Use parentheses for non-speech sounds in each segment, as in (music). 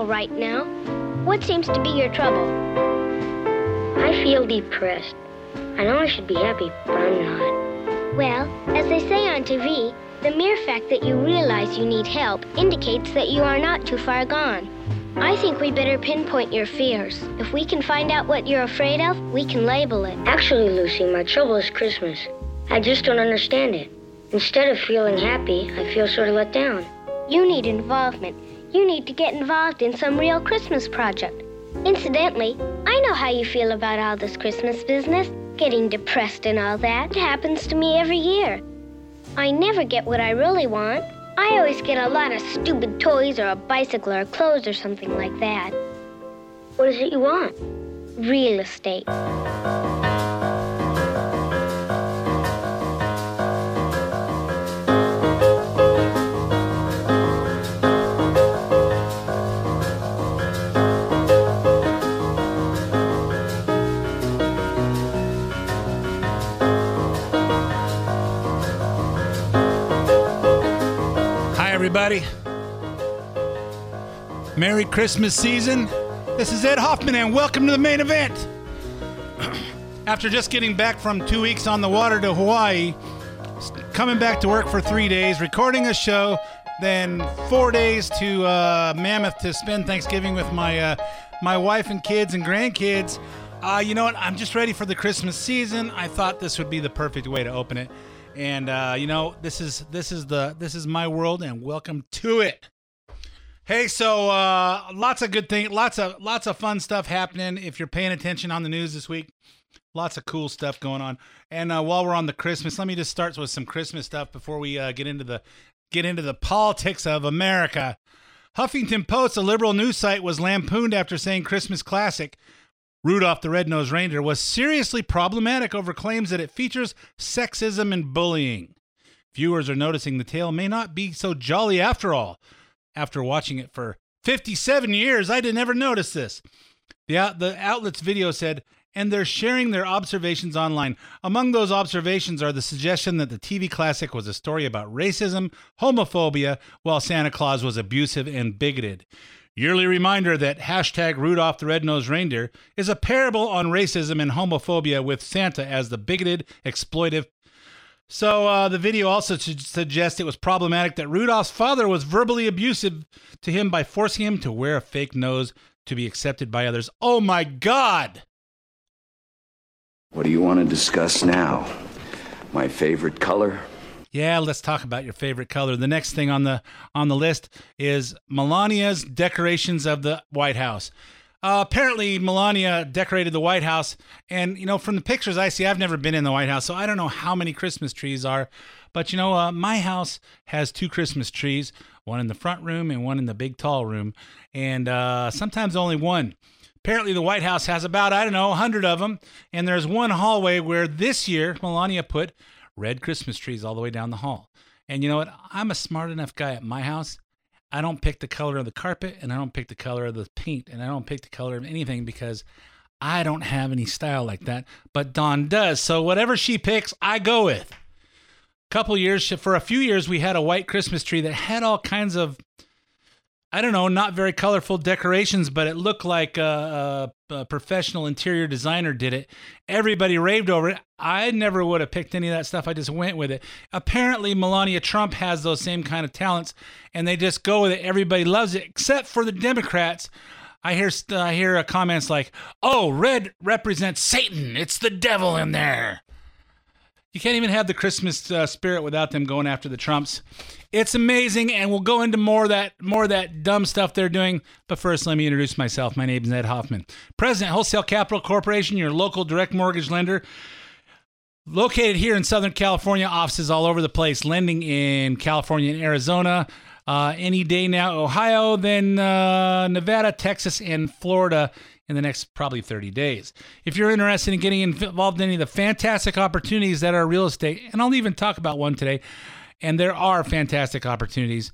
all right now. What seems to be your trouble? I feel depressed. I know I should be happy, but I'm not. Well, as they say on TV, the mere fact that you realize you need help indicates that you are not too far gone. I think we better pinpoint your fears. If we can find out what you're afraid of, we can label it. Actually, Lucy, my trouble is Christmas. I just don't understand it. Instead of feeling happy, I feel sort of let down. You need involvement. You need to get involved in some real Christmas project. Incidentally, I know how you feel about all this Christmas business, getting depressed and all that. It happens to me every year. I never get what I really want. I always get a lot of stupid toys or a bicycle or clothes or something like that. What is it you want? Real estate. Everybody. Merry Christmas season. This is Ed Hoffman, and welcome to the main event. (clears throat) After just getting back from two weeks on the water to Hawaii, coming back to work for three days, recording a show, then four days to uh, Mammoth to spend Thanksgiving with my uh, my wife and kids and grandkids. Uh, you know what? I'm just ready for the Christmas season. I thought this would be the perfect way to open it, and uh, you know, this is this is the this is my world, and welcome to it. Hey, so uh, lots of good things, lots of lots of fun stuff happening. If you're paying attention on the news this week, lots of cool stuff going on. And uh, while we're on the Christmas, let me just start with some Christmas stuff before we uh, get into the get into the politics of America. Huffington Post, a liberal news site, was lampooned after saying Christmas classic Rudolph the Red-Nosed Reindeer was seriously problematic over claims that it features sexism and bullying. Viewers are noticing the tale may not be so jolly after all. After watching it for 57 years, I didn't ever notice this. The, out, the outlet's video said, and they're sharing their observations online. Among those observations are the suggestion that the TV classic was a story about racism, homophobia, while Santa Claus was abusive and bigoted. Yearly reminder that hashtag Rudolph the Red-Nosed Reindeer is a parable on racism and homophobia with Santa as the bigoted, exploitive so uh, the video also su- suggests it was problematic that Rudolph's father was verbally abusive to him by forcing him to wear a fake nose to be accepted by others. Oh my God! What do you want to discuss now? My favorite color? Yeah, let's talk about your favorite color. The next thing on the on the list is Melania's decorations of the White House. Uh, apparently, Melania decorated the White House, and you know, from the pictures I see, I've never been in the White House, so I don't know how many Christmas trees are. But you know, uh, my house has two Christmas trees, one in the front room and one in the big tall room, and uh, sometimes only one. Apparently, the White House has about, I don't know, 100 of them. And there's one hallway where this year Melania put red Christmas trees all the way down the hall. And you know what? I'm a smart enough guy at my house. I don't pick the color of the carpet and I don't pick the color of the paint and I don't pick the color of anything because I don't have any style like that. But Dawn does. So whatever she picks, I go with. Couple years, for a few years, we had a white Christmas tree that had all kinds of I don't know, not very colorful decorations, but it looked like a, a, a, professional interior designer did it. Everybody raved over it. I never would have picked any of that stuff. I just went with it. Apparently, Melania Trump has those same kind of talents, and they just go with it. Everybody loves it, except for the Democrats. I hear I hear uh, comments like, "Oh, red represents Satan. It's the devil in there." You can't even have the Christmas uh, spirit without them going after the Trumps. It's amazing, and we'll go into more of that more of that dumb stuff they're doing. But first, let me introduce myself. My name is Ed Hoffman, President, Wholesale Capital Corporation, your local direct mortgage lender. Located here in Southern California, offices all over the place, lending in California and Arizona. Uh, any day now, Ohio, then uh, Nevada, Texas, and Florida in the next probably 30 days. If you're interested in getting involved in any of the fantastic opportunities that are real estate, and I'll even talk about one today, and there are fantastic opportunities.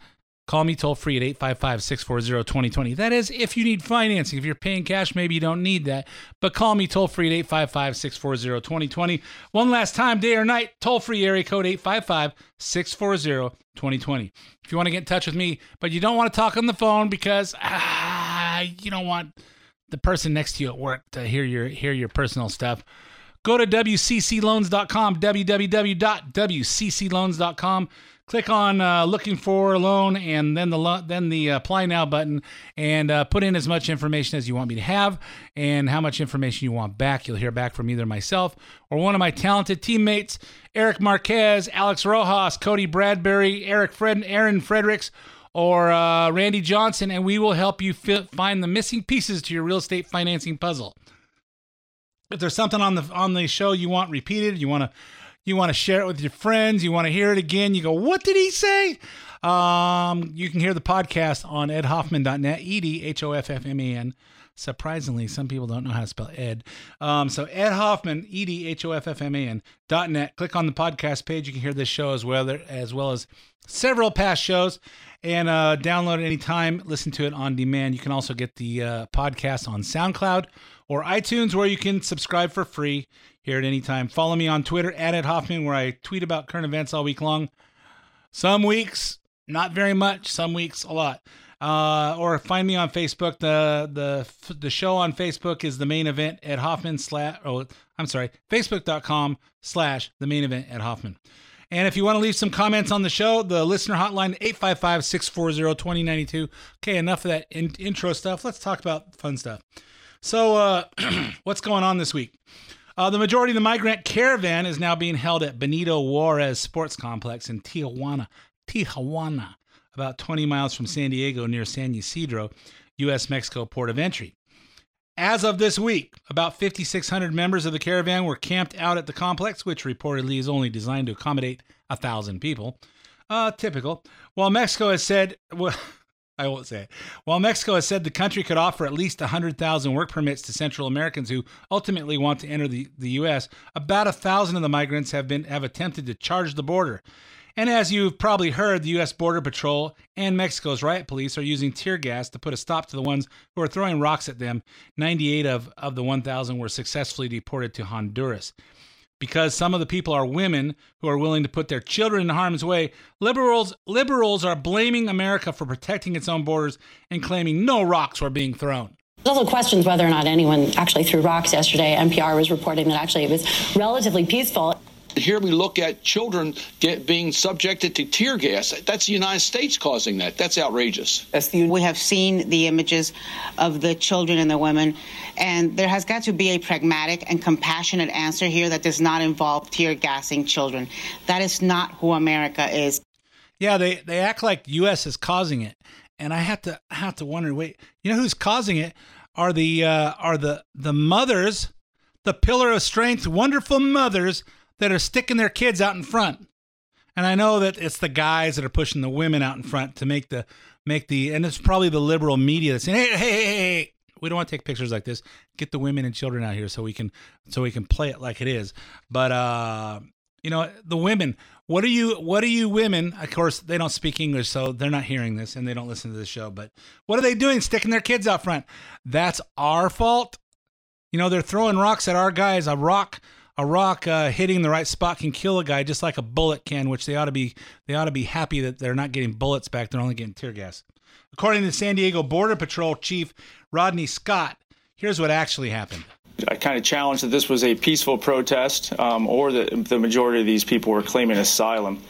Call me toll free at 855 640 2020. That is, if you need financing. If you're paying cash, maybe you don't need that. But call me toll free at 855 640 2020. One last time, day or night, toll free area code 855 640 2020. If you want to get in touch with me, but you don't want to talk on the phone because ah, you don't want the person next to you at work to hear your hear your personal stuff. Go to wccloans.com, www.wccloans.com. Click on uh, looking for a loan and then the lo- then the apply now button and uh, put in as much information as you want me to have and how much information you want back. You'll hear back from either myself or one of my talented teammates, Eric Marquez, Alex Rojas, Cody Bradbury, Eric Fred, Aaron Fredericks, or uh, Randy Johnson, and we will help you fi- find the missing pieces to your real estate financing puzzle. If there's something on the on the show you want repeated, you want to you want to share it with your friends, you want to hear it again, you go, what did he say? Um, you can hear the podcast on edhoffman.net, E D H O F F M A N. Surprisingly, some people don't know how to spell Ed. Um, so Ed Hoffman, E D H O F F M A N dot net. Click on the podcast page. You can hear this show as well, as well as several past shows, and uh, download it anytime. Listen to it on demand. You can also get the uh, podcast on SoundCloud or iTunes, where you can subscribe for free here at any time. Follow me on Twitter at Ed Hoffman, where I tweet about current events all week long. Some weeks, not very much. Some weeks, a lot. Uh, or find me on Facebook. The the the show on Facebook is the main event at Hoffman slash. Oh, I'm sorry, Facebook.com slash the main event at Hoffman. And if you want to leave some comments on the show, the listener hotline 855-640-2092. Okay, enough of that in- intro stuff. Let's talk about fun stuff. So, uh, (clears throat) what's going on this week? Uh, the majority of the migrant caravan is now being held at Benito Juarez Sports Complex in Tijuana, Tijuana, about 20 miles from San Diego near San Ysidro, U.S. Mexico port of entry. As of this week, about 5,600 members of the caravan were camped out at the complex, which reportedly is only designed to accommodate a thousand people. Uh, typical. While Mexico has said, well, (laughs) I won't say it. While Mexico has said the country could offer at least 100,000 work permits to Central Americans who ultimately want to enter the, the U.S., about a thousand of the migrants have been have attempted to charge the border. And as you've probably heard, the U.S. Border Patrol and Mexico's riot police are using tear gas to put a stop to the ones who are throwing rocks at them. 98 of, of the 1,000 were successfully deported to Honduras. Because some of the people are women who are willing to put their children in harm's way, liberals liberals are blaming America for protecting its own borders and claiming no rocks were being thrown. There's also questions whether or not anyone actually threw rocks yesterday. NPR was reporting that actually it was relatively peaceful. Here we look at children get, being subjected to tear gas. That's the United States causing that. That's outrageous. We have seen the images of the children and the women, and there has got to be a pragmatic and compassionate answer here that does not involve tear gassing children. That is not who America is. Yeah, they, they act like the U.S. is causing it, and I have to have to wonder. Wait, you know who's causing it? Are the uh, are the the mothers, the pillar of strength, wonderful mothers that are sticking their kids out in front. And I know that it's the guys that are pushing the women out in front to make the make the and it's probably the liberal media that's saying, hey, hey, hey, hey, we don't want to take pictures like this. Get the women and children out here so we can so we can play it like it is. But uh, you know, the women, what are you what are you women? Of course, they don't speak English, so they're not hearing this and they don't listen to the show. But what are they doing? Sticking their kids out front. That's our fault. You know, they're throwing rocks at our guys. A rock a rock uh, hitting the right spot can kill a guy just like a bullet can, which they ought to be they ought to be happy that they're not getting bullets back; they're only getting tear gas. According to San Diego Border Patrol Chief Rodney Scott, here's what actually happened. I kind of challenged that this was a peaceful protest, um, or that the majority of these people were claiming asylum.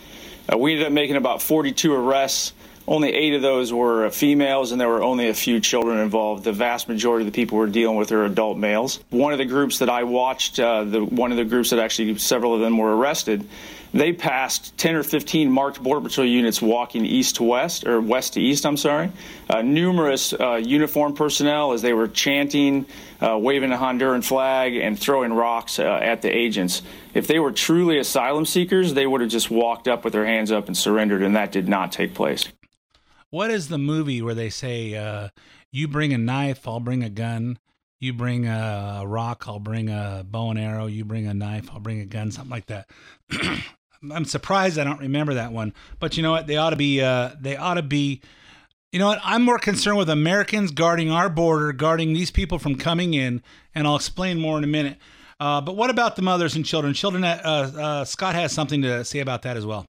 Uh, we ended up making about 42 arrests. Only eight of those were females, and there were only a few children involved. The vast majority of the people we're dealing with are adult males. One of the groups that I watched, uh, the, one of the groups that actually several of them were arrested, they passed 10 or 15 marked Border Patrol units walking east to west, or west to east, I'm sorry. Uh, numerous uh, uniformed personnel as they were chanting, uh, waving a Honduran flag, and throwing rocks uh, at the agents. If they were truly asylum seekers, they would have just walked up with their hands up and surrendered, and that did not take place. What is the movie where they say, uh, "You bring a knife, I'll bring a gun. You bring a rock, I'll bring a bow and arrow. You bring a knife, I'll bring a gun." Something like that. (clears throat) I'm surprised I don't remember that one. But you know what? They ought to be. Uh, they ought to be. You know what? I'm more concerned with Americans guarding our border, guarding these people from coming in, and I'll explain more in a minute. Uh, but what about the mothers and children? Children. Uh, uh, Scott has something to say about that as well.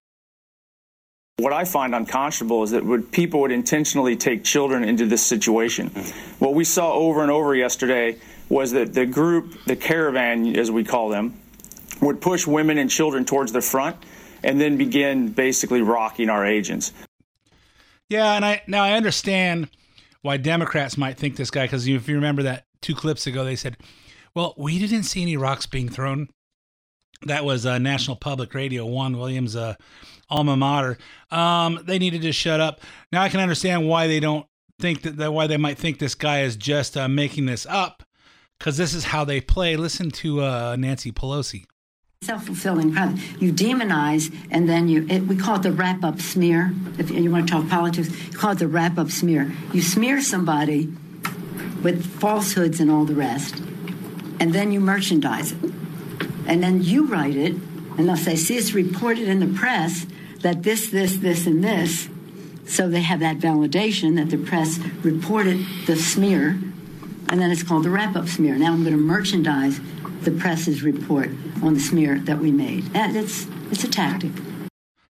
What I find unconscionable is that would, people would intentionally take children into this situation. Mm-hmm. What we saw over and over yesterday was that the group, the caravan, as we call them, would push women and children towards the front and then begin basically rocking our agents. Yeah, and I now I understand why Democrats might think this guy because if you remember that two clips ago, they said, "Well, we didn't see any rocks being thrown." That was uh, National Public Radio, Juan Williams' uh, alma mater. Um, they needed to shut up. Now I can understand why they don't think that, that why they might think this guy is just uh, making this up because this is how they play. Listen to uh, Nancy Pelosi. Self-fulfilling prophecy. You demonize, and then you. It, we call it the wrap-up smear. If you want to talk politics, you call it the wrap-up smear. You smear somebody with falsehoods and all the rest, and then you merchandise it, and then you write it, and they'll say, "See, it's reported in the press that this, this, this, and this." So they have that validation that the press reported the smear, and then it's called the wrap-up smear. Now I'm going to merchandise the press's report on the smear that we made. It's it's a tactic.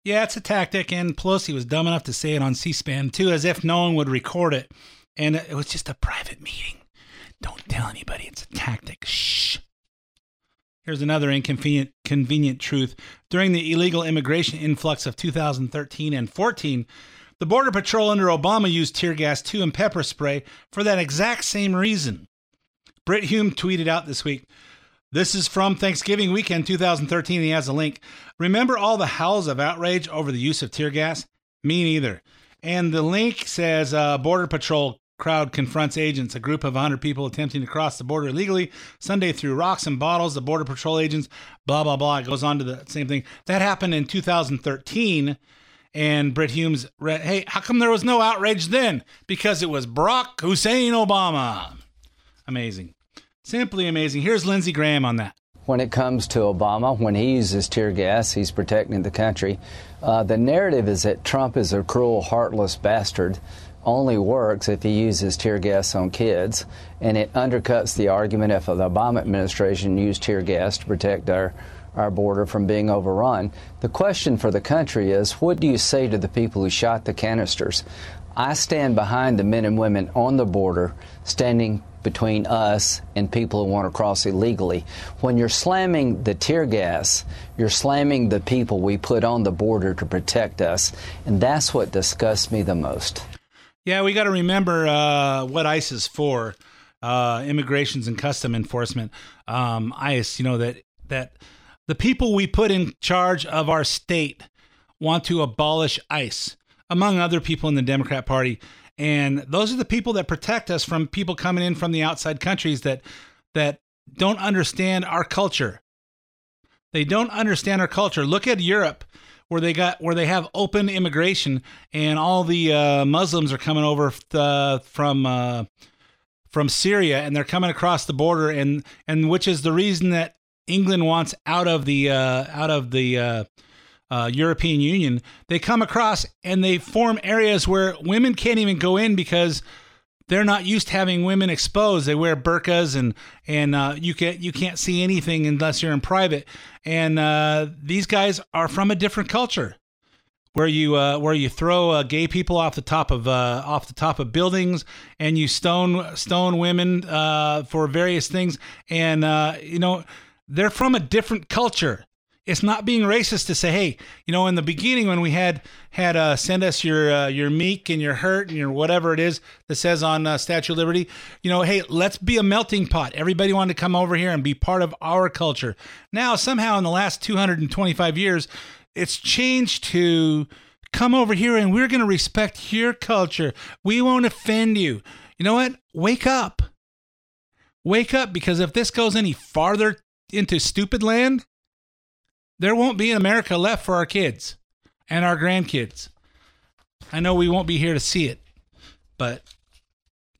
Yeah, it's a tactic, and Pelosi was dumb enough to say it on C-SPAN too, as if no one would record it, and it was just a private meeting. Don't tell anybody. It's a tactic. Shh. Here's another inconvenient convenient truth. During the illegal immigration influx of 2013 and 14, the Border Patrol under Obama used tear gas too and pepper spray for that exact same reason. Brit Hume tweeted out this week this is from Thanksgiving weekend 2013. He has a link. Remember all the howls of outrage over the use of tear gas? Me neither. And the link says uh, Border Patrol crowd confronts agents. A group of 100 people attempting to cross the border illegally Sunday threw rocks and bottles. The Border Patrol agents, blah, blah, blah. It goes on to the same thing. That happened in 2013. And Brit Humes read, hey, how come there was no outrage then? Because it was Barack Hussein Obama. Amazing. Simply amazing. Here's Lindsey Graham on that. When it comes to Obama, when he uses tear gas, he's protecting the country. Uh, the narrative is that Trump is a cruel, heartless bastard. Only works if he uses tear gas on kids, and it undercuts the argument if the Obama administration used tear gas to protect our our border from being overrun. The question for the country is what do you say to the people who shot the canisters? I stand behind the men and women on the border, standing between us and people who want to cross illegally. When you're slamming the tear gas, you're slamming the people we put on the border to protect us, and that's what disgusts me the most. Yeah, we got to remember uh, what ICE is for. Uh, immigrations and custom enforcement. Um, ICE, you know that that the people we put in charge of our state want to abolish ICE, among other people in the Democrat Party. And those are the people that protect us from people coming in from the outside countries that that don't understand our culture. They don't understand our culture. Look at Europe where they got where they have open immigration and all the uh, Muslims are coming over uh, from uh, from Syria and they're coming across the border and and which is the reason that England wants out of the uh, out of the uh, uh, European Union, they come across and they form areas where women can't even go in because they're not used to having women exposed. They wear burqas and and uh, you can't you can't see anything unless you're in private. And uh, these guys are from a different culture, where you uh, where you throw uh, gay people off the top of uh, off the top of buildings and you stone stone women uh, for various things. And you know they're from a different culture it's not being racist to say, hey, you know, in the beginning when we had had uh, send us your uh, your meek and your hurt and your whatever it is that says on uh, Statue of Liberty, you know, hey, let's be a melting pot. Everybody wanted to come over here and be part of our culture. Now, somehow in the last 225 years, it's changed to come over here and we're going to respect your culture. We won't offend you. You know what? Wake up. Wake up because if this goes any farther into stupid land, there won't be an America left for our kids and our grandkids. I know we won't be here to see it, but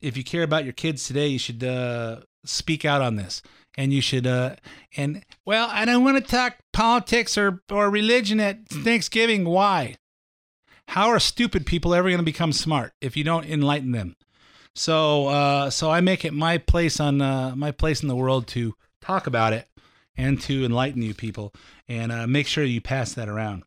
if you care about your kids today, you should uh, speak out on this. And you should, uh, and well, I don't want to talk politics or, or religion at Thanksgiving. Why? How are stupid people ever going to become smart if you don't enlighten them? So, uh, so I make it my place on uh, my place in the world to talk about it and to enlighten you people and uh, make sure you pass that around.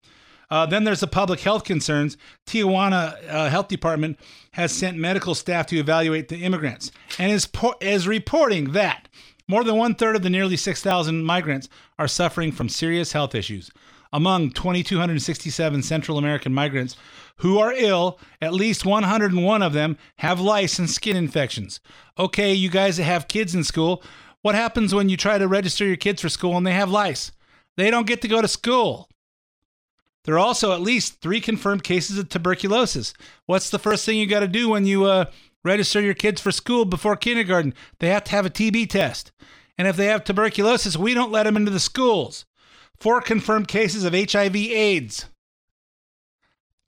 Uh, then there's the public health concerns. Tijuana uh, Health Department has sent medical staff to evaluate the immigrants and is, po- is reporting that more than one third of the nearly 6,000 migrants are suffering from serious health issues. Among 2,267 Central American migrants who are ill, at least 101 of them have lice and skin infections. Okay, you guys that have kids in school, what happens when you try to register your kids for school and they have lice? They don't get to go to school. There are also at least three confirmed cases of tuberculosis. What's the first thing you got to do when you uh, register your kids for school before kindergarten? They have to have a TB test. And if they have tuberculosis, we don't let them into the schools. Four confirmed cases of HIV AIDS.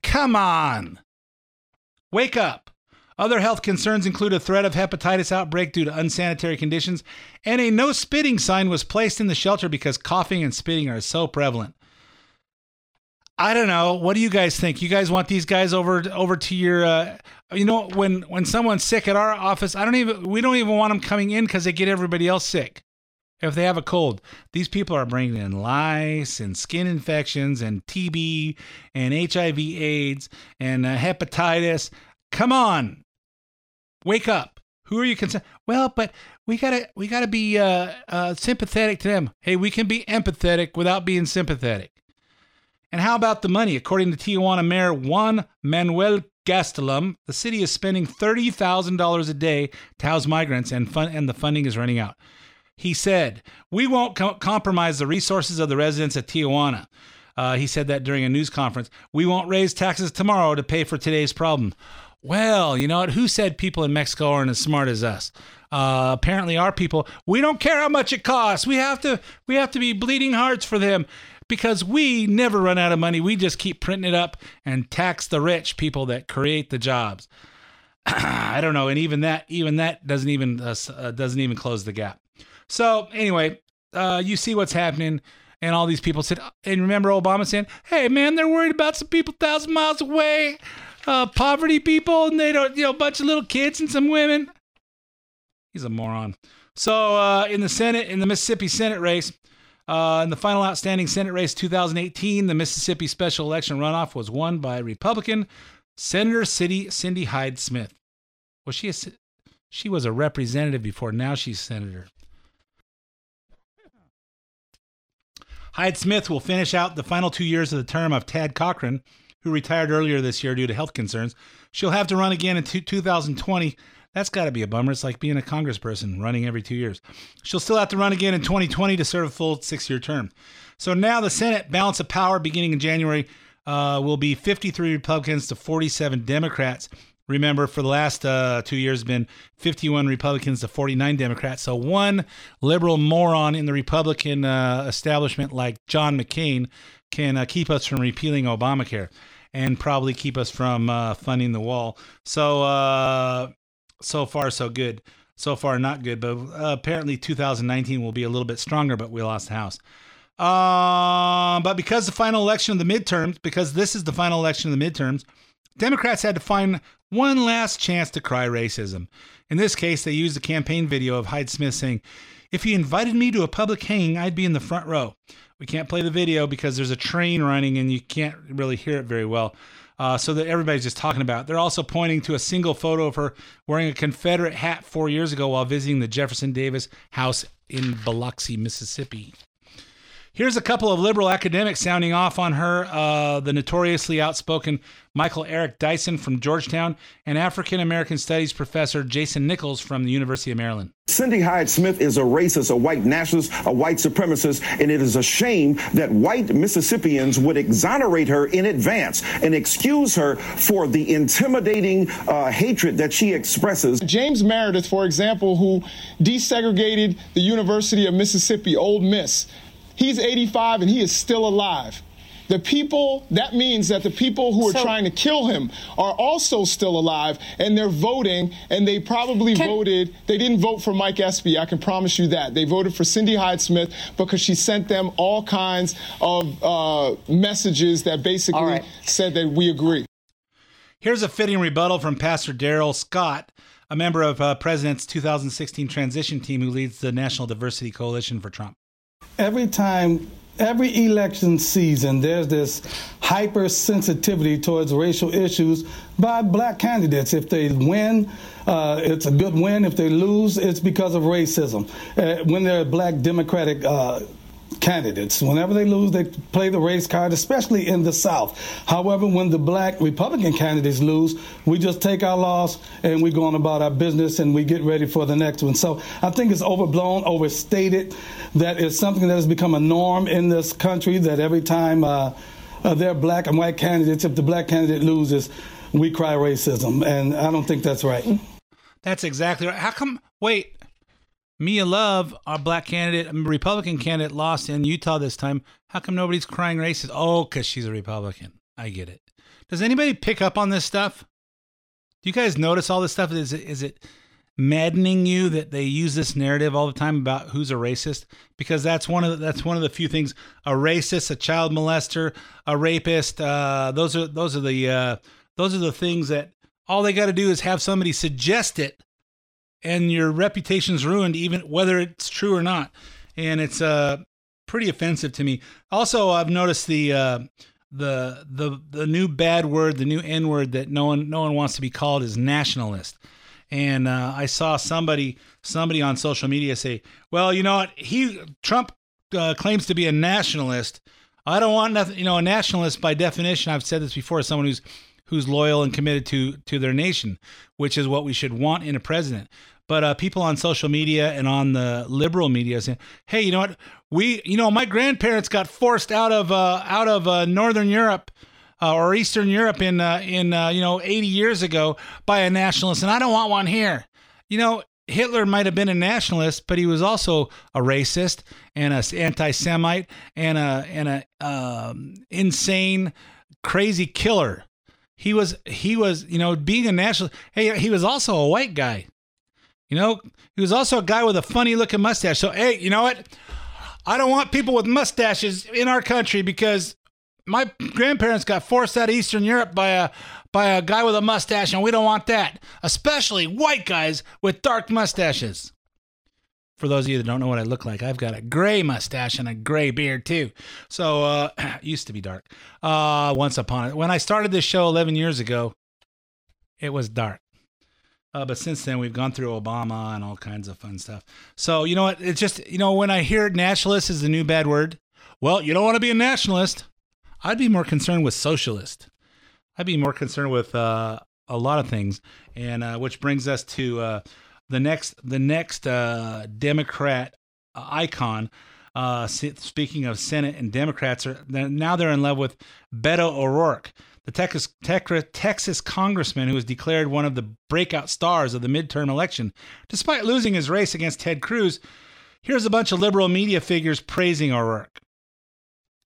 Come on. Wake up. Other health concerns include a threat of hepatitis outbreak due to unsanitary conditions, and a no spitting sign was placed in the shelter because coughing and spitting are so prevalent. I don't know. What do you guys think? You guys want these guys over over to your uh, you know when when someone's sick at our office, I don't even we don't even want them coming in cuz they get everybody else sick. If they have a cold, these people are bringing in lice and skin infections and TB and HIV AIDS and uh, hepatitis. Come on. Wake up. Who are you concerned? Well, but we gotta we gotta be uh, uh, sympathetic to them. Hey, we can be empathetic without being sympathetic. And how about the money? According to Tijuana Mayor Juan Manuel Gastelum, the city is spending thirty thousand dollars a day to house migrants, and fun- and the funding is running out. He said, "We won't co- compromise the resources of the residents of Tijuana." Uh, he said that during a news conference. We won't raise taxes tomorrow to pay for today's problem. Well, you know what? Who said people in Mexico aren't as smart as us? Uh, apparently, our people. We don't care how much it costs. We have to. We have to be bleeding hearts for them because we never run out of money. We just keep printing it up and tax the rich people that create the jobs. (clears throat) I don't know, and even that, even that doesn't even uh, uh, doesn't even close the gap. So anyway, uh, you see what's happening, and all these people said, and remember Obama saying, "Hey man, they're worried about some people thousand miles away, uh, poverty people, and they don't, you know, a bunch of little kids and some women." He's a moron. So uh, in the Senate, in the Mississippi Senate race, uh, in the final outstanding Senate race 2018, the Mississippi special election runoff was won by Republican Senator City Cindy Hyde Smith. Was she a, she was a representative before, now she's senator. Hyde Smith will finish out the final two years of the term of Thad Cochran, who retired earlier this year due to health concerns. She'll have to run again in 2020. That's got to be a bummer. It's like being a congressperson running every two years. She'll still have to run again in 2020 to serve a full six year term. So now the Senate balance of power beginning in January uh, will be 53 Republicans to 47 Democrats. Remember, for the last uh, two years, been 51 Republicans to 49 Democrats. So one liberal moron in the Republican uh, establishment, like John McCain, can uh, keep us from repealing Obamacare and probably keep us from uh, funding the wall. So uh, so far so good. So far not good, but uh, apparently 2019 will be a little bit stronger. But we lost the House. Uh, but because the final election of the midterms, because this is the final election of the midterms, Democrats had to find one last chance to cry racism. In this case, they used a campaign video of Hyde Smith saying, If he invited me to a public hanging, I'd be in the front row. We can't play the video because there's a train running and you can't really hear it very well. Uh, so that everybody's just talking about. They're also pointing to a single photo of her wearing a Confederate hat four years ago while visiting the Jefferson Davis House in Biloxi, Mississippi. Here's a couple of liberal academics sounding off on her uh, the notoriously outspoken Michael Eric Dyson from Georgetown and African American Studies professor Jason Nichols from the University of Maryland. Cindy Hyde Smith is a racist, a white nationalist, a white supremacist, and it is a shame that white Mississippians would exonerate her in advance and excuse her for the intimidating uh, hatred that she expresses. James Meredith, for example, who desegregated the University of Mississippi, Ole Miss, He's 85 and he is still alive. The people, that means that the people who are so, trying to kill him are also still alive and they're voting and they probably can, voted, they didn't vote for Mike Espy, I can promise you that. They voted for Cindy Hyde Smith because she sent them all kinds of uh, messages that basically right. said that we agree. Here's a fitting rebuttal from Pastor Darrell Scott, a member of uh, President's 2016 transition team who leads the National Diversity Coalition for Trump every time every election season, there's this hypersensitivity towards racial issues by black candidates. If they win, uh, it's a good win. If they lose, it's because of racism. Uh, when they're black Democratic uh, candidates. Whenever they lose, they play the race card, especially in the South. However, when the black Republican candidates lose, we just take our loss and we go on about our business and we get ready for the next one. So I think it's overblown, overstated. That is something that has become a norm in this country that every time uh, uh, there are black and white candidates, if the black candidate loses, we cry racism. And I don't think that's right. That's exactly right. How come? Wait, Mia Love, our black candidate, Republican candidate, lost in Utah this time. How come nobody's crying racist? Oh, because she's a Republican. I get it. Does anybody pick up on this stuff? Do you guys notice all this stuff? Is it, is it maddening you that they use this narrative all the time about who's a racist? Because that's one of the, that's one of the few things. A racist, a child molester, a rapist. Uh, those are those are the uh, those are the things that all they got to do is have somebody suggest it and your reputation's ruined even whether it's true or not. And it's uh pretty offensive to me. Also i've noticed the uh the the the new bad word the new n word that no one no one wants to be called is nationalist. And uh, i saw somebody somebody on social media say well you know what? He trump uh, claims to be a nationalist. I don't want nothing you know a nationalist by definition i've said this before someone who's who's loyal and committed to to their nation, which is what we should want in a president. But uh, people on social media and on the liberal media saying, "Hey, you know what? We, you know, my grandparents got forced out of uh, out of uh, Northern Europe." Uh, or Eastern Europe in uh, in uh, you know 80 years ago by a nationalist, and I don't want one here. You know, Hitler might have been a nationalist, but he was also a racist and a anti-Semite and a and a um, insane, crazy killer. He was he was you know being a national. Hey, he was also a white guy. You know, he was also a guy with a funny looking mustache. So hey, you know what? I don't want people with mustaches in our country because my grandparents got forced out of Eastern Europe by a by a guy with a mustache, and we don't want that. Especially white guys with dark mustaches. For those of you that don't know what I look like, I've got a gray mustache and a gray beard too. So uh (clears throat) used to be dark. Uh once upon it. When I started this show 11 years ago, it was dark. Uh, but since then, we've gone through Obama and all kinds of fun stuff. So, you know what? It's just, you know, when I hear nationalist is the new bad word, well, you don't want to be a nationalist. I'd be more concerned with socialist. I'd be more concerned with uh, a lot of things. And uh, which brings us to uh, the next, the next uh, Democrat uh, icon. speaking of Senate and Democrats, are now they're in love with Beto O'Rourke the Texas, Texas congressman who was declared one of the breakout stars of the midterm election, despite losing his race against Ted Cruz. Here's a bunch of liberal media figures praising O'Rourke.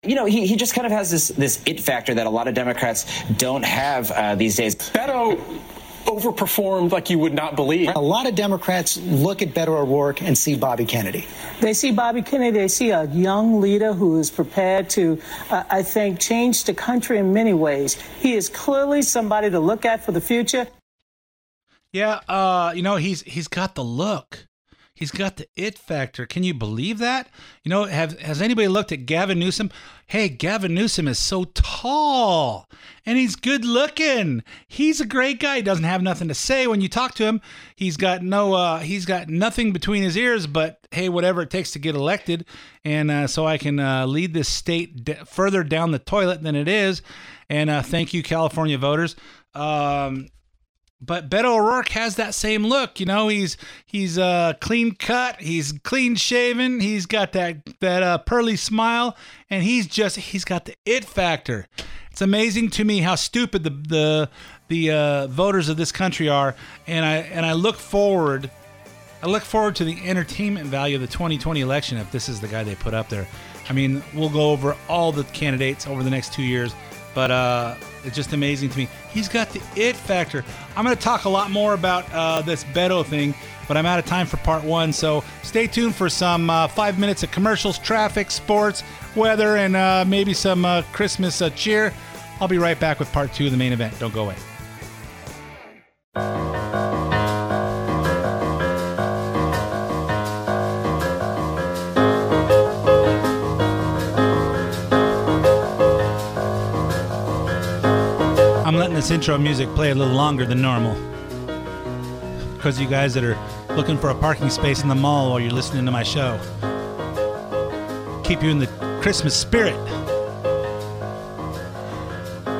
You know, he, he just kind of has this this it factor that a lot of Democrats don't have uh, these days. Beto overperformed like you would not believe. A lot of Democrats look at Beto O'Rourke and see Bobby Kennedy. They see Bobby Kennedy. They see a young leader who is prepared to, uh, I think, change the country in many ways. He is clearly somebody to look at for the future. Yeah, uh, you know, he's he's got the look. He's got the it factor. Can you believe that? You know, have has anybody looked at Gavin Newsom? Hey, Gavin Newsom is so tall and he's good looking. He's a great guy. He doesn't have nothing to say when you talk to him. He's got no uh he's got nothing between his ears but hey, whatever it takes to get elected and uh, so I can uh, lead this state d- further down the toilet than it is. And uh, thank you California voters. Um, but Beto O'Rourke has that same look. You know, he's he's uh, clean cut, he's clean shaven, he's got that that uh, pearly smile, and he's just he's got the it factor. It's amazing to me how stupid the the the uh, voters of this country are, and I and I look forward. I look forward to the entertainment value of the 2020 election if this is the guy they put up there. I mean, we'll go over all the candidates over the next two years, but uh, it's just amazing to me. He's got the it factor. I'm going to talk a lot more about uh, this Beto thing, but I'm out of time for part one. So stay tuned for some uh, five minutes of commercials, traffic, sports, weather, and uh, maybe some uh, Christmas uh, cheer. I'll be right back with part two of the main event. Don't go away. Intro music play a little longer than normal. Because you guys that are looking for a parking space in the mall while you're listening to my show. Keep you in the Christmas spirit.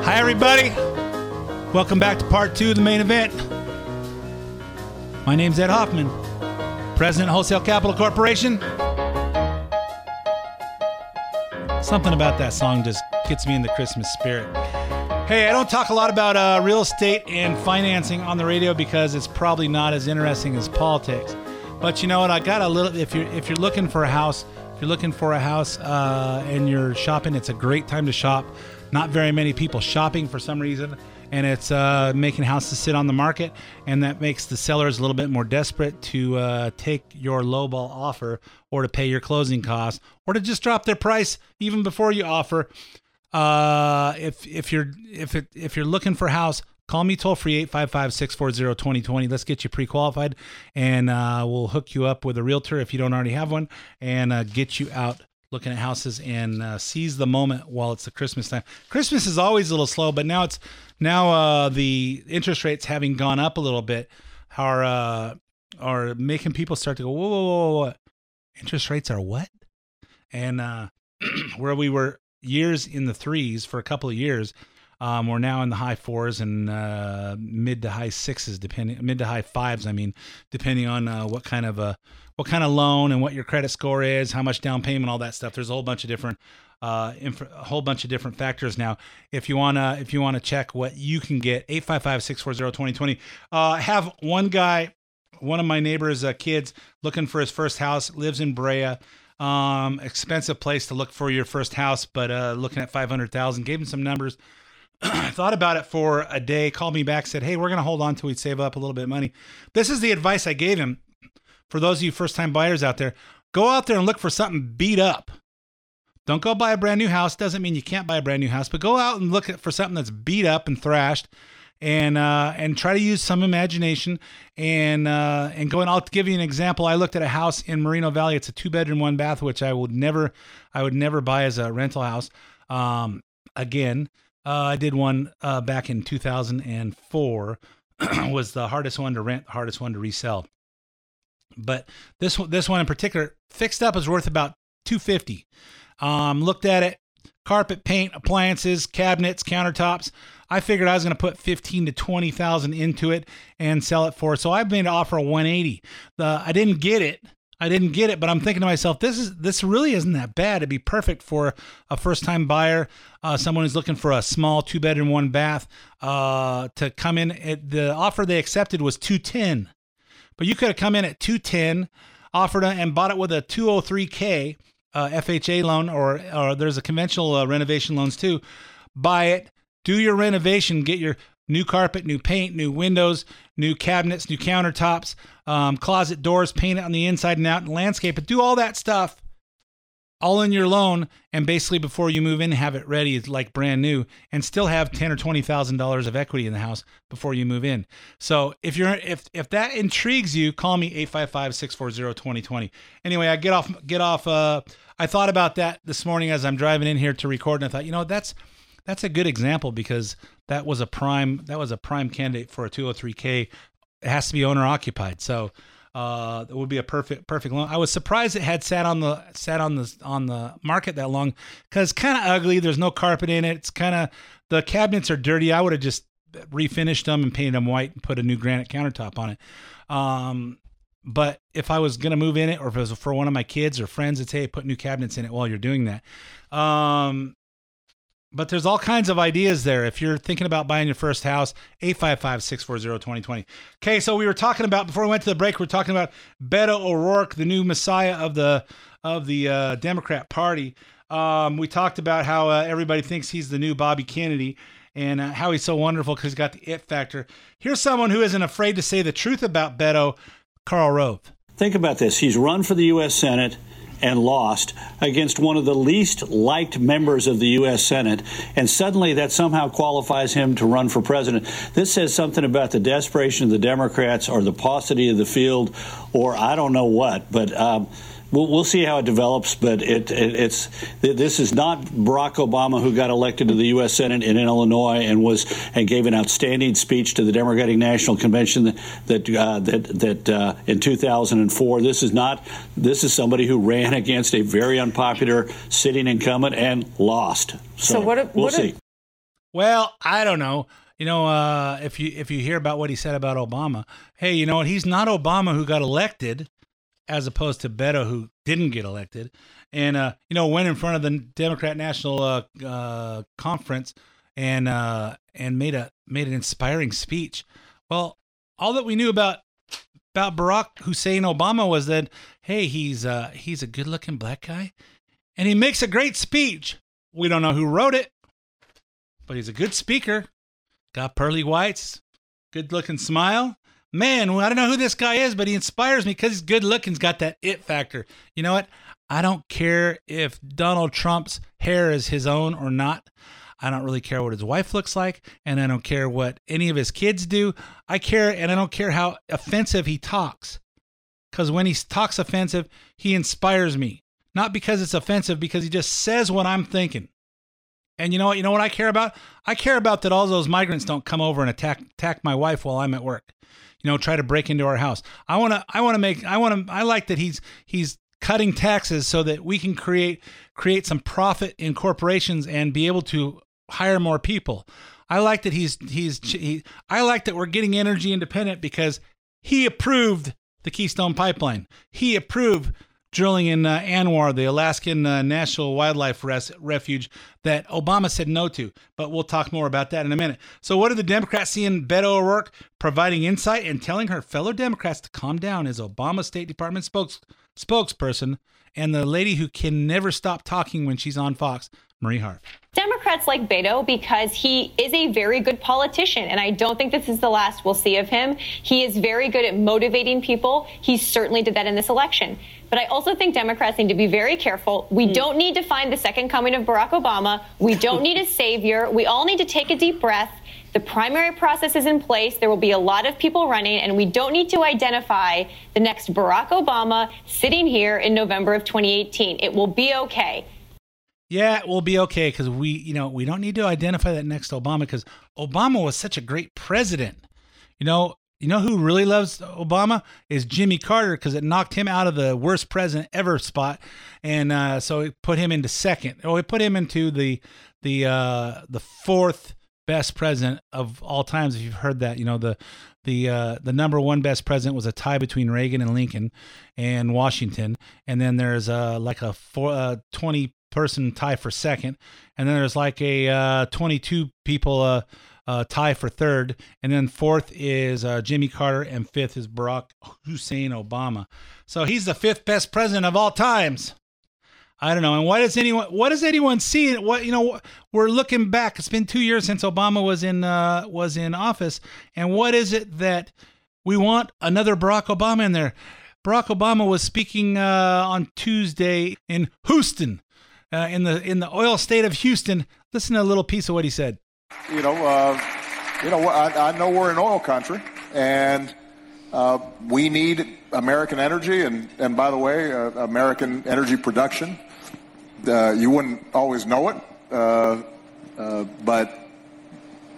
Hi, everybody. Welcome back to part two of the main event. My name's Ed Hoffman, President Wholesale Capital Corporation. Something about that song just gets me in the Christmas spirit. Hey, I don't talk a lot about uh, real estate and financing on the radio because it's probably not as interesting as politics. But you know what? I got a little. If you're if you're looking for a house, if you're looking for a house uh, and you're shopping, it's a great time to shop. Not very many people shopping for some reason, and it's uh, making houses sit on the market, and that makes the sellers a little bit more desperate to uh, take your lowball offer or to pay your closing costs or to just drop their price even before you offer. Uh, if if you're if it if you're looking for a house, call me toll free 855-640-2020. Let's get you pre-qualified and uh, we'll hook you up with a realtor if you don't already have one and uh, get you out looking at houses and uh, seize the moment while it's the Christmas time. Christmas is always a little slow, but now it's now uh, the interest rates having gone up a little bit are uh, are making people start to go whoa whoa whoa whoa. Interest rates are what? And uh, (clears throat) where we were years in the threes for a couple of years. Um, we're now in the high fours and uh, mid to high sixes, depending mid to high fives. I mean, depending on uh, what kind of a what kind of loan and what your credit score is, how much down payment, all that stuff. There's a whole bunch of different uh, inf- a whole bunch of different factors now. If you wanna if you wanna check what you can get, 855-640-2020. Uh, have one guy, one of my neighbors' uh, kids, looking for his first house, lives in Brea. Um, expensive place to look for your first house, but uh, looking at five hundred thousand. Gave him some numbers. (clears throat) thought about it for a day. Called me back, said, "Hey, we're gonna hold on till we save up a little bit of money." This is the advice I gave him for those of you first time buyers out there. Go out there and look for something beat up. Don't go buy a brand new house. Doesn't mean you can't buy a brand new house, but go out and look for something that's beat up and thrashed and uh, and try to use some imagination and uh, and go I'll give you an example. I looked at a house in Moreno Valley. It's a two bedroom, one bath, which I would never I would never buy as a rental house. Um, again, uh, I did one uh, back in 2004. (clears throat) was the hardest one to rent, the hardest one to resell. But this one, this one in particular, fixed up is worth about 250. Um, looked at it, carpet, paint, appliances, cabinets, countertops. I figured I was going to put 15 to 20,000 into it and sell it for. So I made an offer of 180. The I didn't get it. I didn't get it, but I'm thinking to myself, this is this really isn't that bad. It'd be perfect for a first time buyer, uh, someone who's looking for a small two bedroom, one bath, uh, to come in. The offer they accepted was 210, but you could have come in at 210, offered a, and bought it with a 203k uh, FHA loan, or or there's a conventional uh, renovation loans too. Buy it, do your renovation, get your new carpet, new paint, new windows, new cabinets, new countertops, um, closet doors, paint it on the inside and out, and landscape it. Do all that stuff all in your loan, and basically before you move in, have it ready like brand new, and still have ten or twenty thousand dollars of equity in the house before you move in. So if you're if if that intrigues you, call me 855-640-2020. Anyway, I get off get off. Uh, I thought about that this morning as I'm driving in here to record, and I thought, you know, that's that's a good example because that was a prime that was a prime candidate for a 203k. It has to be owner occupied, so uh, it would be a perfect perfect loan. I was surprised it had sat on the sat on the on the market that long because kind of ugly. There's no carpet in it. It's kind of the cabinets are dirty. I would have just refinished them and painted them white and put a new granite countertop on it. Um, but if I was gonna move in it, or if it was for one of my kids or friends, it's hey, put new cabinets in it while you're doing that. Um, but there's all kinds of ideas there. If you're thinking about buying your first house, 855-640-2020. Okay, so we were talking about before we went to the break, we are talking about Beto O'Rourke, the new messiah of the of the uh, Democrat Party. Um, we talked about how uh, everybody thinks he's the new Bobby Kennedy and uh, how he's so wonderful because he's got the it factor. Here's someone who isn't afraid to say the truth about Beto, Karl Rove. Think about this. He's run for the U.S. Senate and lost against one of the least liked members of the U.S. Senate, and suddenly that somehow qualifies him to run for president. This says something about the desperation of the Democrats or the paucity of the field, or I don't know what, but. Um, we'll, we'll see how it develops, but it, it, it's this is not Barack Obama who got elected to the U.S. Senate in Illinois and was and gave an outstanding speech to the Democratic National Convention that that uh, that, that uh, in 2004. This is not this is somebody who ran against a very unpopular sitting incumbent and lost. So, So what? we'll what see. Well, I don't know. You know, uh, if you if you hear about what he said about Obama, hey, you know what? He's not Obama who got elected, as opposed to Beto who didn't get elected, and uh, you know went in front of the Democrat National uh, uh, Conference and uh, and made a made an inspiring speech. Well, all that we knew about about Barack Hussein Obama was that hey, he's uh, he's a good looking black guy, and he makes a great speech. We don't know who wrote it, but he's a good speaker. Got pearly whites, good looking smile. Man, I don't know who this guy is, but he inspires me because he's good looking. He's got that it factor. You know what? I don't care if Donald Trump's hair is his own or not. I don't really care what his wife looks like, and I don't care what any of his kids do. I care, and I don't care how offensive he talks. Because when he talks offensive, he inspires me. Not because it's offensive, because he just says what I'm thinking. And you know what? You know what I care about? I care about that all those migrants don't come over and attack attack my wife while I'm at work. You know, try to break into our house. I want to I want to make I want to I like that he's he's cutting taxes so that we can create create some profit in corporations and be able to hire more people. I like that he's he's he, I like that we're getting energy independent because he approved the Keystone Pipeline. He approved drilling in uh, ANWR, the Alaskan uh, National Wildlife Res- Refuge, that Obama said no to. But we'll talk more about that in a minute. So, what do the Democrats see in Beto O'Rourke? Providing insight and telling her fellow Democrats to calm down is Obama State Department spokes- spokesperson and the lady who can never stop talking when she's on Fox, Marie Harf. Democrats like Beto because he is a very good politician, and I don't think this is the last we'll see of him. He is very good at motivating people. He certainly did that in this election. But I also think Democrats need to be very careful. We hmm. don't need to find the second coming of Barack Obama. We don't need a savior. We all need to take a deep breath. The primary process is in place. There will be a lot of people running, and we don't need to identify the next Barack Obama sitting here in November of 2018. It will be okay. Yeah, we'll be okay because we, you know, we don't need to identify that next Obama because Obama was such a great president. You know, you know who really loves Obama is Jimmy Carter because it knocked him out of the worst president ever spot, and uh, so it put him into second. Oh, it put him into the the uh, the fourth best president of all times. If you've heard that, you know the the uh, the number one best president was a tie between Reagan and Lincoln and Washington, and then there's uh, like a four, uh, twenty person tie for second, and then there's like a uh, 22 people uh, uh, tie for third, and then fourth is uh, Jimmy Carter, and fifth is Barack Hussein Obama. So he's the fifth best president of all times. I don't know. And what does anyone what does anyone see? What you know, we're looking back. It's been two years since Obama was in uh, was in office, and what is it that we want another Barack Obama in there? Barack Obama was speaking uh, on Tuesday in Houston, uh, in the in the oil state of Houston. Listen to a little piece of what he said. You know, uh, you know, I, I know we're an oil country, and uh, we need American energy, and and by the way, uh, American energy production. Uh, you wouldn't always know it, uh, uh, but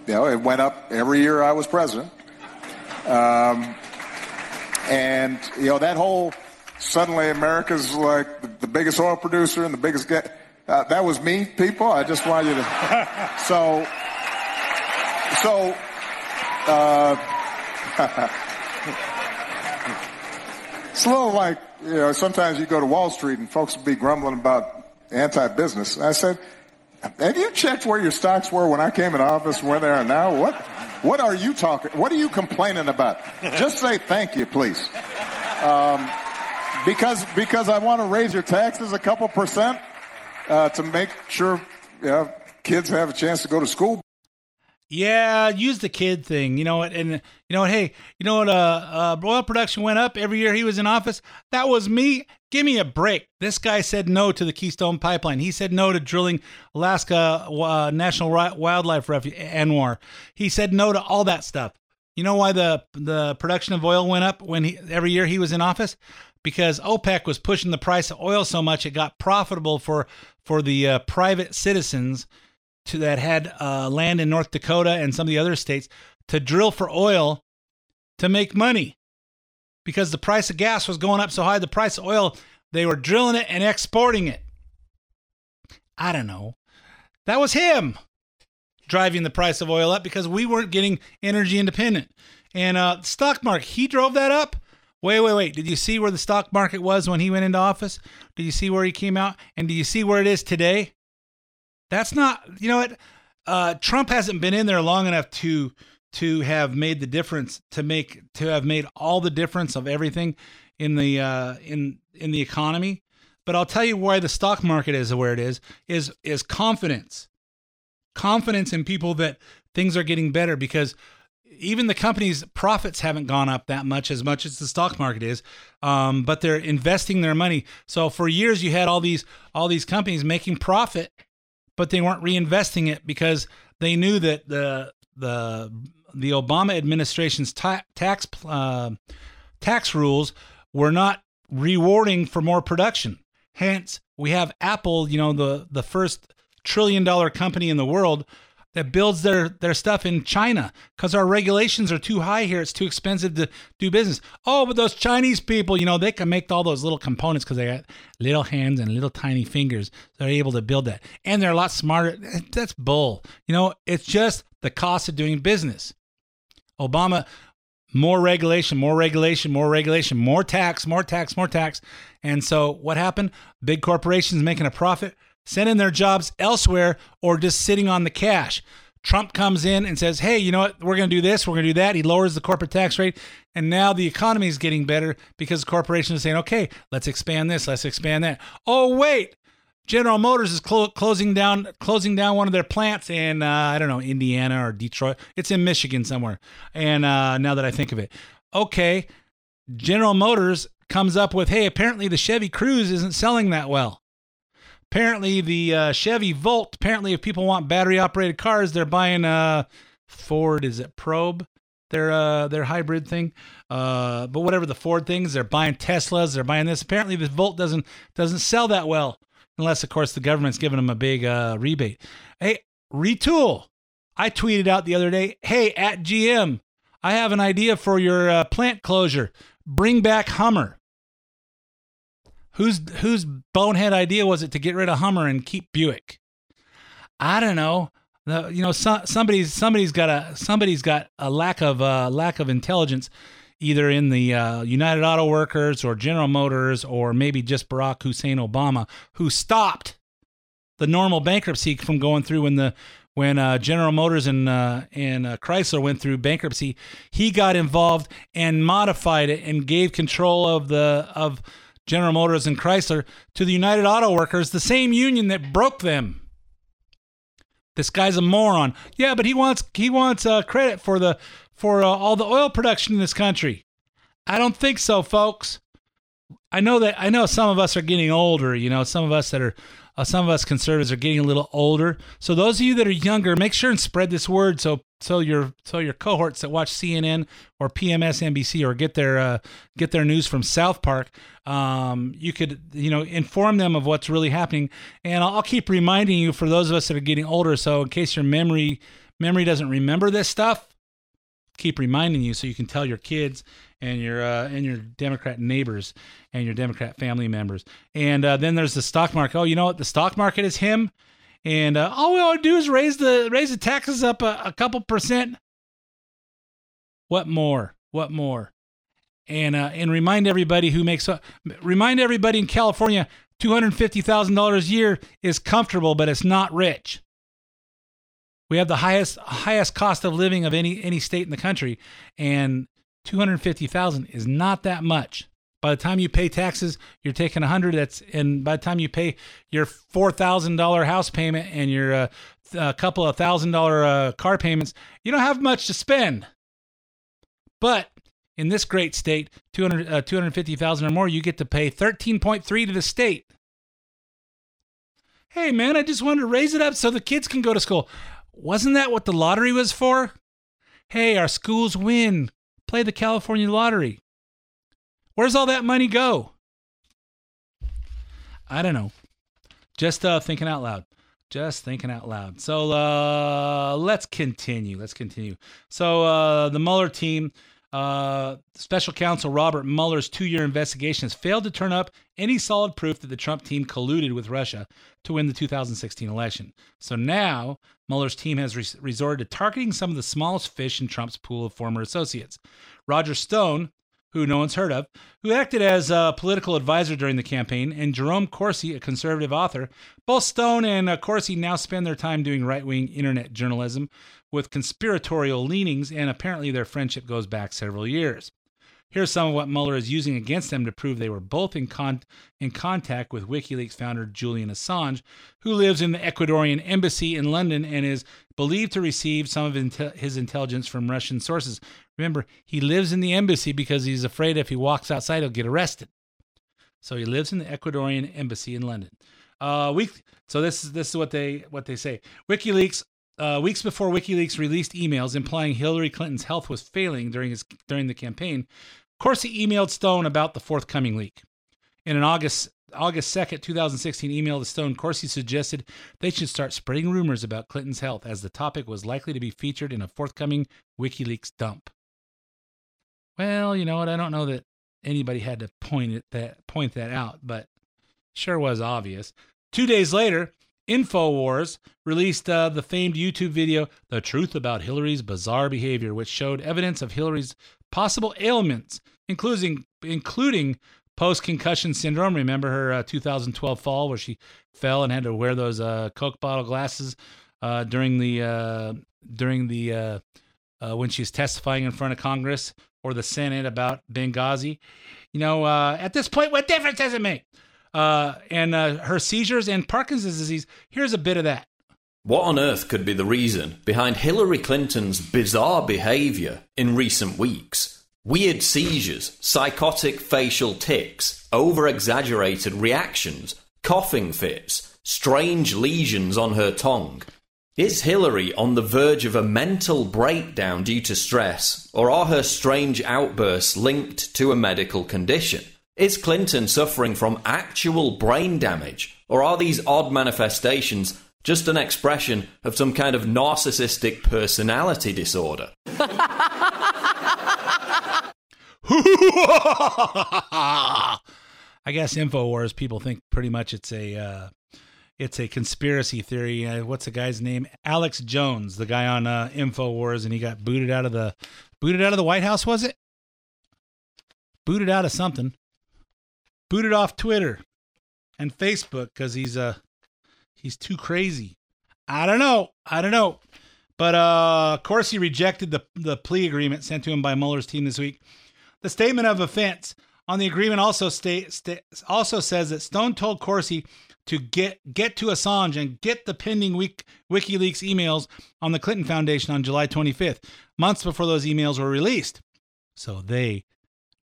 you know, it went up every year I was president. Um, and you know that whole suddenly America's like the, the biggest oil producer and the biggest ga- uh, that was me, people. I just want you to. (laughs) So, so. Uh, (laughs) it's a little like you know. Sometimes you go to Wall Street and folks will be grumbling about anti-business. I said, "Have you checked where your stocks were when I came in office, and where they are now? What, what are you talking? What are you complaining about? Just say thank you, please." Um, because because I want to raise your taxes a couple percent uh, to make sure you know, kids have a chance to go to school. Yeah, use the kid thing. You know what? And you know what? Hey, you know what? Uh, uh, oil production went up every year he was in office. That was me. Give me a break. This guy said no to the Keystone Pipeline. He said no to drilling Alaska uh, National Wildlife Refuge, ANWR. He said no to all that stuff. You know why the the production of oil went up when he, every year he was in office? Because OPEC was pushing the price of oil so much it got profitable for for the uh, private citizens to that had uh, land in North Dakota and some of the other states to drill for oil to make money. Because the price of gas was going up so high, the price of oil they were drilling it and exporting it. I don't know. That was him driving the price of oil up because we weren't getting energy independent. And uh, stock market, he drove that up. Wait, wait, wait. Did you see where the stock market was when he went into office? Did you see where he came out? And do you see where it is today? That's not, you know what? Uh, Trump hasn't been in there long enough to to have made the difference to make to have made all the difference of everything in the uh, in in the economy. But I'll tell you why the stock market is where it is is is confidence confidence in people that things are getting better because even the company's profits haven't gone up that much as much as the stock market is um, but they're investing their money so for years you had all these all these companies making profit but they weren't reinvesting it because they knew that the the the Obama administration's ta- tax uh, tax rules were not rewarding for more production. Hence we have Apple you know the the first trillion dollar company in the world that builds their their stuff in China because our regulations are too high here. It's too expensive to do business. Oh, but those Chinese people, you know, they can make all those little components because they got little hands and little tiny fingers. They're able to build that, and they're a lot smarter. That's bull. You know, it's just the cost of doing business. Obama, more regulation, more regulation, more regulation, more tax, more tax, more tax, and so what happened? Big corporations making a profit sending their jobs elsewhere or just sitting on the cash. Trump comes in and says, hey, you know what? We're going to do this. We're going to do that. He lowers the corporate tax rate. And now the economy is getting better because corporations are saying, okay, let's expand this. Let's expand that. Oh, wait. General Motors is clo- closing down closing down one of their plants in uh, I don't know Indiana or Detroit. It's in Michigan somewhere. And uh, now that I think of it, okay, General Motors comes up with, hey, apparently the Chevy Cruze isn't selling that well. Apparently, the uh, Chevy Volt. Apparently, if people want battery operated cars, they're buying a uh, Ford. Is it Probe? Their uh, their hybrid thing. Uh, but whatever the Ford things, they're buying Teslas. They're buying this. Apparently, the Volt doesn't doesn't sell that well, unless of course the government's giving them a big uh, rebate. Hey, retool. I tweeted out the other day. Hey, at GM, I have an idea for your uh, plant closure. Bring back Hummer. Whose whose bonehead idea was it to get rid of Hummer and keep Buick? I don't know. The, you know, so, somebody's somebody's got a somebody's got a lack of uh, lack of intelligence, either in the uh, United Auto Workers or General Motors or maybe just Barack Hussein Obama, who stopped the normal bankruptcy from going through when the when uh, General Motors and uh, and uh, Chrysler went through bankruptcy. He got involved and modified it and gave control of the of General Motors and Chrysler to the United Auto Workers, the same union that broke them. This guy's a moron. Yeah, but he wants he wants uh, credit for the for uh, all the oil production in this country. I don't think so, folks. I know that I know some of us are getting older. You know, some of us that are uh, some of us conservatives are getting a little older. So those of you that are younger, make sure and spread this word so so your so your cohorts that watch CNN or PMSNBC or get their uh, get their news from South Park, um, you could you know inform them of what's really happening. And I'll, I'll keep reminding you for those of us that are getting older. So in case your memory memory doesn't remember this stuff, keep reminding you so you can tell your kids and your uh, and your Democrat neighbors and your Democrat family members. And uh, then there's the stock market. Oh, you know what? The stock market is him and uh, all we ought to do is raise the raise the taxes up a, a couple percent. What more? What more? And uh, and remind everybody who makes uh, remind everybody in California, two hundred fifty thousand dollars a year is comfortable, but it's not rich. We have the highest highest cost of living of any any state in the country, and two hundred fifty thousand is not that much. By the time you pay taxes, you're taking a hundred. That's and by the time you pay your four thousand dollar house payment and your uh, a couple of thousand dollar uh, car payments, you don't have much to spend. But in this great state, 200, uh, 250,000 or more, you get to pay 13.3 to the state. Hey man, I just wanted to raise it up so the kids can go to school. Wasn't that what the lottery was for? Hey, our schools win. Play the California lottery. Where's all that money go? I don't know. Just uh, thinking out loud. Just thinking out loud. So uh, let's continue. Let's continue. So uh, the Mueller team, uh, special counsel Robert Mueller's two year investigation has failed to turn up any solid proof that the Trump team colluded with Russia to win the 2016 election. So now Mueller's team has res- resorted to targeting some of the smallest fish in Trump's pool of former associates. Roger Stone, who no one's heard of, who acted as a political advisor during the campaign, and Jerome Corsi, a conservative author. Both Stone and uh, Corsi now spend their time doing right wing internet journalism with conspiratorial leanings, and apparently their friendship goes back several years. Here's some of what Mueller is using against them to prove they were both in, con- in contact with WikiLeaks founder Julian Assange, who lives in the Ecuadorian embassy in London and is believed to receive some of intel- his intelligence from Russian sources. Remember, he lives in the embassy because he's afraid if he walks outside, he'll get arrested. So he lives in the Ecuadorian embassy in London. Uh, week. So this is this is what they what they say. WikiLeaks uh, weeks before WikiLeaks released emails implying Hillary Clinton's health was failing during his during the campaign, Corsi emailed Stone about the forthcoming leak. In an August August 2nd, 2016 email to Stone, Corsi suggested they should start spreading rumors about Clinton's health as the topic was likely to be featured in a forthcoming WikiLeaks dump. Well, you know what? I don't know that anybody had to point that point that out, but sure was obvious. Two days later, InfoWars released uh, the famed YouTube video, The Truth About Hillary's Bizarre Behavior, which showed evidence of Hillary's possible ailments, including, including post concussion syndrome. Remember her uh, 2012 fall where she fell and had to wear those uh, Coke bottle glasses uh, during the, uh, during the uh, when she was testifying in front of Congress or the Senate about Benghazi. You know, at this point, what difference does it make? Uh, and uh, her seizures and Parkinson's disease. Here's a bit of that. What on earth could be the reason behind Hillary Clinton's bizarre behavior in recent weeks? Weird seizures, psychotic facial tics, over exaggerated reactions, coughing fits, strange lesions on her tongue. Is Hillary on the verge of a mental breakdown due to stress, or are her strange outbursts linked to a medical condition? Is Clinton suffering from actual brain damage, or are these odd manifestations just an expression of some kind of narcissistic personality disorder? (laughs) I guess Infowars people think pretty much it's a uh, it's a conspiracy theory. Uh, what's the guy's name? Alex Jones, the guy on uh, Infowars, and he got booted out of the booted out of the White House. Was it booted out of something? Booted off Twitter and Facebook because he's uh he's too crazy. I don't know. I don't know. But uh, of course, he rejected the the plea agreement sent to him by Mueller's team this week. The statement of offense on the agreement also state, sta- also says that Stone told Corsi to get get to Assange and get the pending week, WikiLeaks emails on the Clinton Foundation on July 25th, months before those emails were released. So they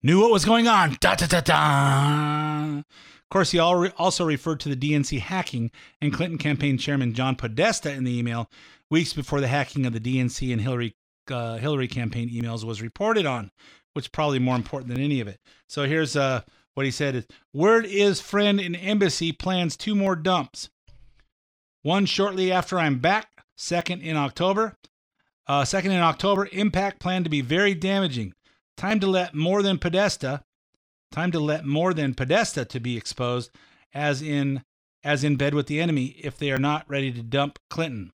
knew what was going on. Da da da da. Of course, he also referred to the DNC hacking and Clinton campaign chairman John Podesta in the email weeks before the hacking of the DNC and Hillary uh, Hillary campaign emails was reported on, which is probably more important than any of it. So here's uh, what he said: "Word is, friend in embassy plans two more dumps. One shortly after I'm back. Second in October. Uh, second in October. Impact plan to be very damaging. Time to let more than Podesta, time to let more than Podesta to be exposed as in as in bed with the enemy if they are not ready to dump Clinton,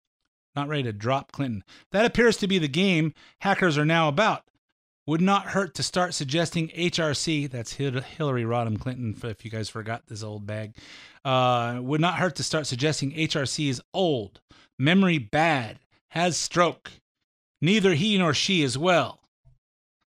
not ready to drop Clinton. That appears to be the game hackers are now about. Would not hurt to start suggesting HRC, that's Hillary Rodham Clinton, if you guys forgot this old bag. Uh, would not hurt to start suggesting HRC is old, memory bad, has stroke. Neither he nor she is well.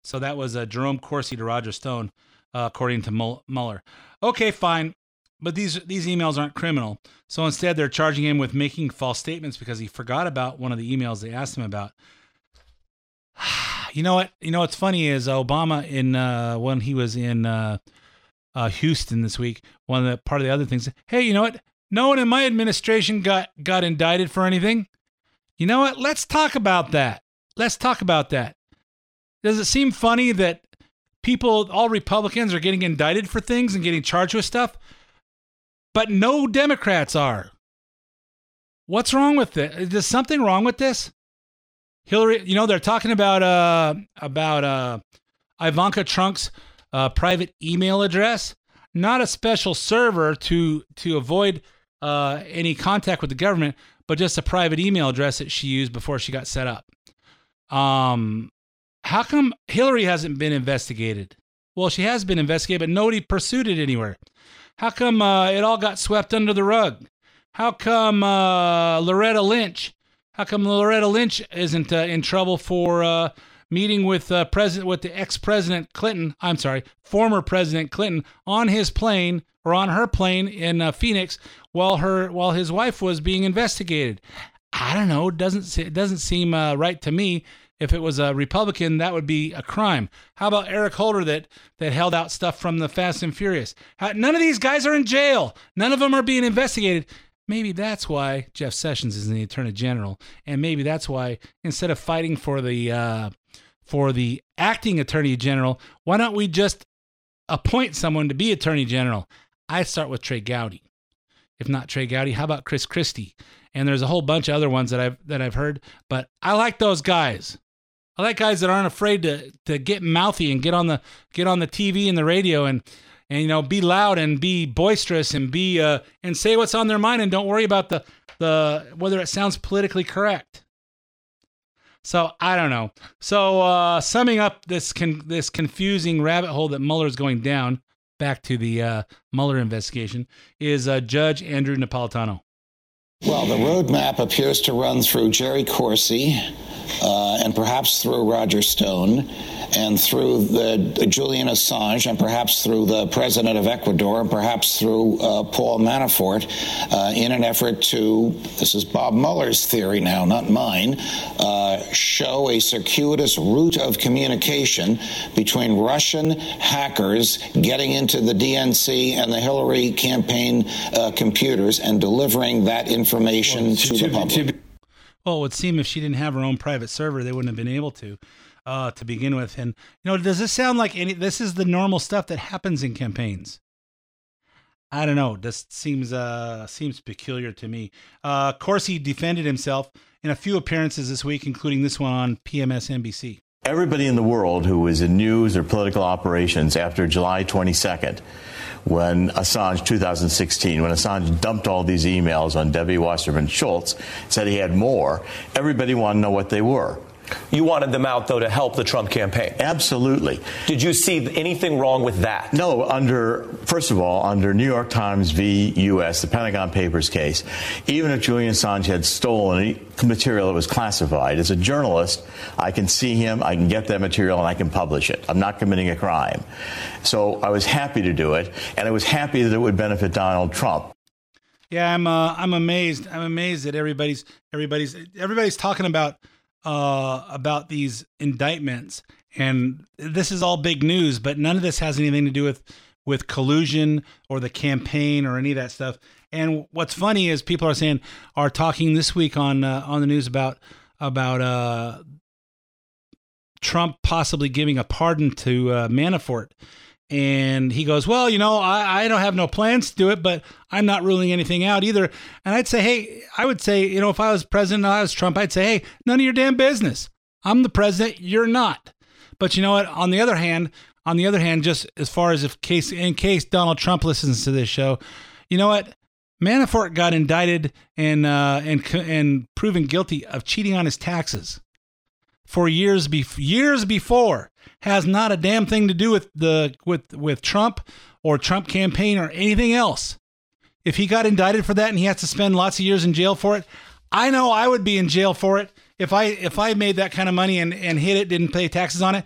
So that was uh, Jerome Corsi to Roger Stone, uh, according to Mueller. Okay, fine. But these these emails aren't criminal. So instead, they're charging him with making false statements because he forgot about one of the emails they asked him about. (sighs) you know what? You know what's funny is Obama in uh, when he was in uh, uh, Houston this week. One of the part of the other things. Hey, you know what? No one in my administration got got indicted for anything. You know what? Let's talk about that. let's talk about that. Does it seem funny that people, all Republicans, are getting indicted for things and getting charged with stuff, but no Democrats are? What's wrong with it? Is there something wrong with this? Hillary, you know, they're talking about uh about uh Ivanka Trump's uh, private email address, not a special server to to avoid uh, any contact with the government, but just a private email address that she used before she got set up. Um, how come Hillary hasn't been investigated? Well, she has been investigated, but nobody pursued it anywhere. How come uh, it all got swept under the rug? How come uh, Loretta Lynch? How come Loretta Lynch isn't uh, in trouble for uh, meeting with uh, president with the ex-president Clinton? I'm sorry, former President Clinton on his plane or on her plane in uh, Phoenix while her while his wife was being investigated. I don't know. It doesn't it doesn't seem right to me. If it was a Republican, that would be a crime. How about Eric Holder that that held out stuff from the Fast and Furious? How, none of these guys are in jail. None of them are being investigated. Maybe that's why Jeff Sessions is the Attorney General, and maybe that's why instead of fighting for the uh, for the acting Attorney General, why don't we just appoint someone to be Attorney General? I start with Trey Gowdy. If not Trey Gowdy, how about Chris Christie? And there's a whole bunch of other ones that I've that I've heard, but I like those guys. I like guys that aren't afraid to to get mouthy and get on the get on the TV and the radio and and you know be loud and be boisterous and be uh and say what's on their mind and don't worry about the the whether it sounds politically correct. So I don't know. So uh, summing up this con- this confusing rabbit hole that Mueller's going down, back to the uh, Mueller investigation, is uh, Judge Andrew Napolitano. Well, the roadmap appears to run through Jerry Corsi uh, and perhaps through Roger Stone and through the, Julian Assange and perhaps through the president of Ecuador and perhaps through uh, Paul Manafort uh, in an effort to, this is Bob Mueller's theory now, not mine, uh, show a circuitous route of communication between Russian hackers getting into the DNC and the Hillary campaign uh, computers and delivering that information well, to, to, the public. To, well, it would seem if she didn't have her own private server, they wouldn't have been able to uh, to begin with. And you know, does this sound like any? This is the normal stuff that happens in campaigns. I don't know. This seems uh seems peculiar to me. Uh, Corsi defended himself in a few appearances this week, including this one on PMSNBC. Everybody in the world who was in news or political operations after July 22nd, when Assange, 2016, when Assange dumped all these emails on Debbie Wasserman Schultz, said he had more, everybody wanted to know what they were. You wanted them out, though, to help the Trump campaign. Absolutely. Did you see anything wrong with that? No. Under, first of all, under New York Times v. U.S., the Pentagon Papers case, even if Julian Assange had stolen material that was classified, as a journalist, I can see him, I can get that material, and I can publish it. I'm not committing a crime. So I was happy to do it, and I was happy that it would benefit Donald Trump. Yeah, I'm. Uh, I'm amazed. I'm amazed that everybody's everybody's everybody's talking about uh, about these indictments, and this is all big news, but none of this has anything to do with with collusion or the campaign or any of that stuff. And what's funny is people are saying are talking this week on uh, on the news about about uh, Trump possibly giving a pardon to uh, Manafort and he goes, Well, you know, I, I don't have no plans to do it, but I'm not ruling anything out either. And I'd say, Hey, I would say, you know, if I was president and I was Trump, I'd say, Hey, none of your damn business. I'm the president. You're not. But you know what? On the other hand, on the other hand, just as far as if case in case Donald Trump listens to this show, you know what? Manafort got indicted and uh, and and proven guilty of cheating on his taxes for years be- years before has not a damn thing to do with the with with Trump or Trump campaign or anything else. If he got indicted for that and he has to spend lots of years in jail for it, I know I would be in jail for it if I if I made that kind of money and and hid it, didn't pay taxes on it.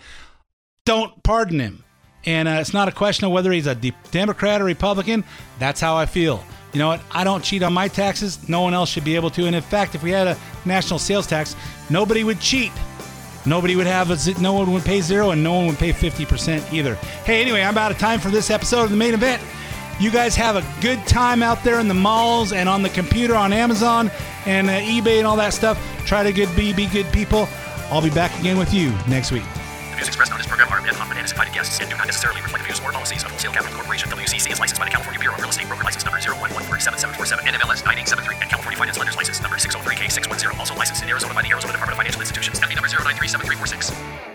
Don't pardon him. And uh, it's not a question of whether he's a Democrat or Republican. That's how I feel. You know what? I don't cheat on my taxes. No one else should be able to. And in fact, if we had a national sales tax, nobody would cheat. Nobody would have a, no one would pay zero and no one would pay 50% either. Hey, anyway, I'm out of time for this episode of the main event. You guys have a good time out there in the malls and on the computer on Amazon and uh, eBay and all that stuff. Try to good be be good people. I'll be back again with you next week. Views expressed on this program are of and invited guests and do not necessarily reflect the views or policies of Wholesale Capital Corporation. WCC is licensed by the California Bureau of Real Estate Broker License Number 011477747 NMLS 9873 and California Finance Lenders License Number 603K610. Also licensed in Arizona by the Arizona Department of Financial Institutions. MD number 0937346.